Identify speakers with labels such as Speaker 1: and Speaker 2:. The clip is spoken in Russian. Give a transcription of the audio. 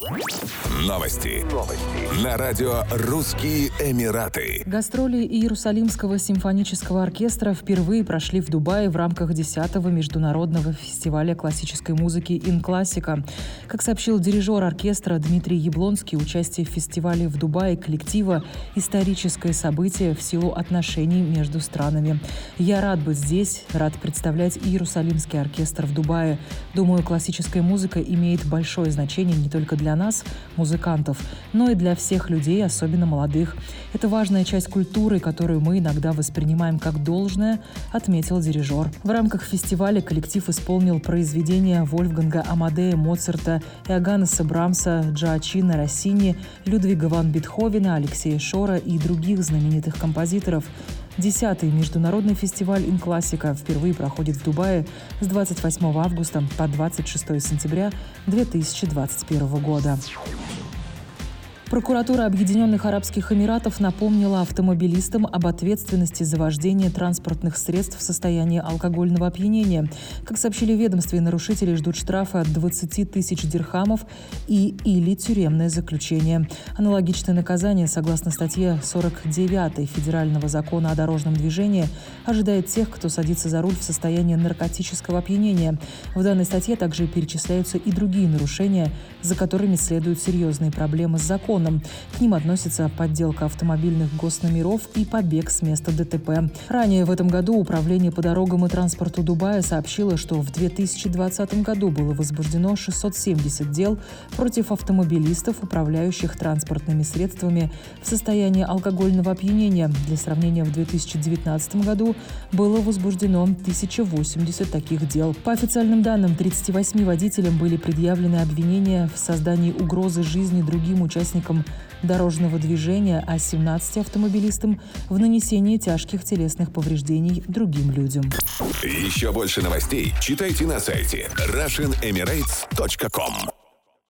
Speaker 1: Новости. Новости. На радио «Русские Эмираты».
Speaker 2: Гастроли Иерусалимского симфонического оркестра впервые прошли в Дубае в рамках 10-го международного фестиваля классической музыки «Ин Классика». Как сообщил дирижер оркестра Дмитрий Яблонский, участие в фестивале в Дубае коллектива – историческое событие в силу отношений между странами. Я рад быть здесь, рад представлять Иерусалимский оркестр в Дубае. Думаю, классическая музыка имеет большое значение не только для для нас, музыкантов, но и для всех людей, особенно молодых. Это важная часть культуры, которую мы иногда воспринимаем как должное, отметил дирижер. В рамках фестиваля коллектив исполнил произведения Вольфганга Амадея Моцарта, Иоганнеса Брамса, Джоачина Россини, Людвига ван Бетховена, Алексея Шора и других знаменитых композиторов. Десятый международный фестиваль «Инклассика» впервые проходит в Дубае с 28 августа по 26 сентября 2021 года. Прокуратура Объединенных Арабских Эмиратов напомнила автомобилистам об ответственности за вождение транспортных средств в состоянии алкогольного опьянения. Как сообщили ведомстве, нарушители ждут штрафы от 20 тысяч дирхамов и или тюремное заключение. Аналогичное наказание, согласно статье 49 Федерального закона о дорожном движении, ожидает тех, кто садится за руль в состоянии наркотического опьянения. В данной статье также перечисляются и другие нарушения, за которыми следуют серьезные проблемы с законом законом. К ним относятся подделка автомобильных госномеров и побег с места ДТП. Ранее в этом году Управление по дорогам и транспорту Дубая сообщило, что в 2020 году было возбуждено 670 дел против автомобилистов, управляющих транспортными средствами в состоянии алкогольного опьянения. Для сравнения, в 2019 году было возбуждено 1080 таких дел. По официальным данным, 38 водителям были предъявлены обвинения в создании угрозы жизни другим участникам участникам дорожного движения, а 17 автомобилистам в нанесении тяжких телесных повреждений другим людям.
Speaker 1: Еще больше новостей читайте на сайте RussianEmirates.com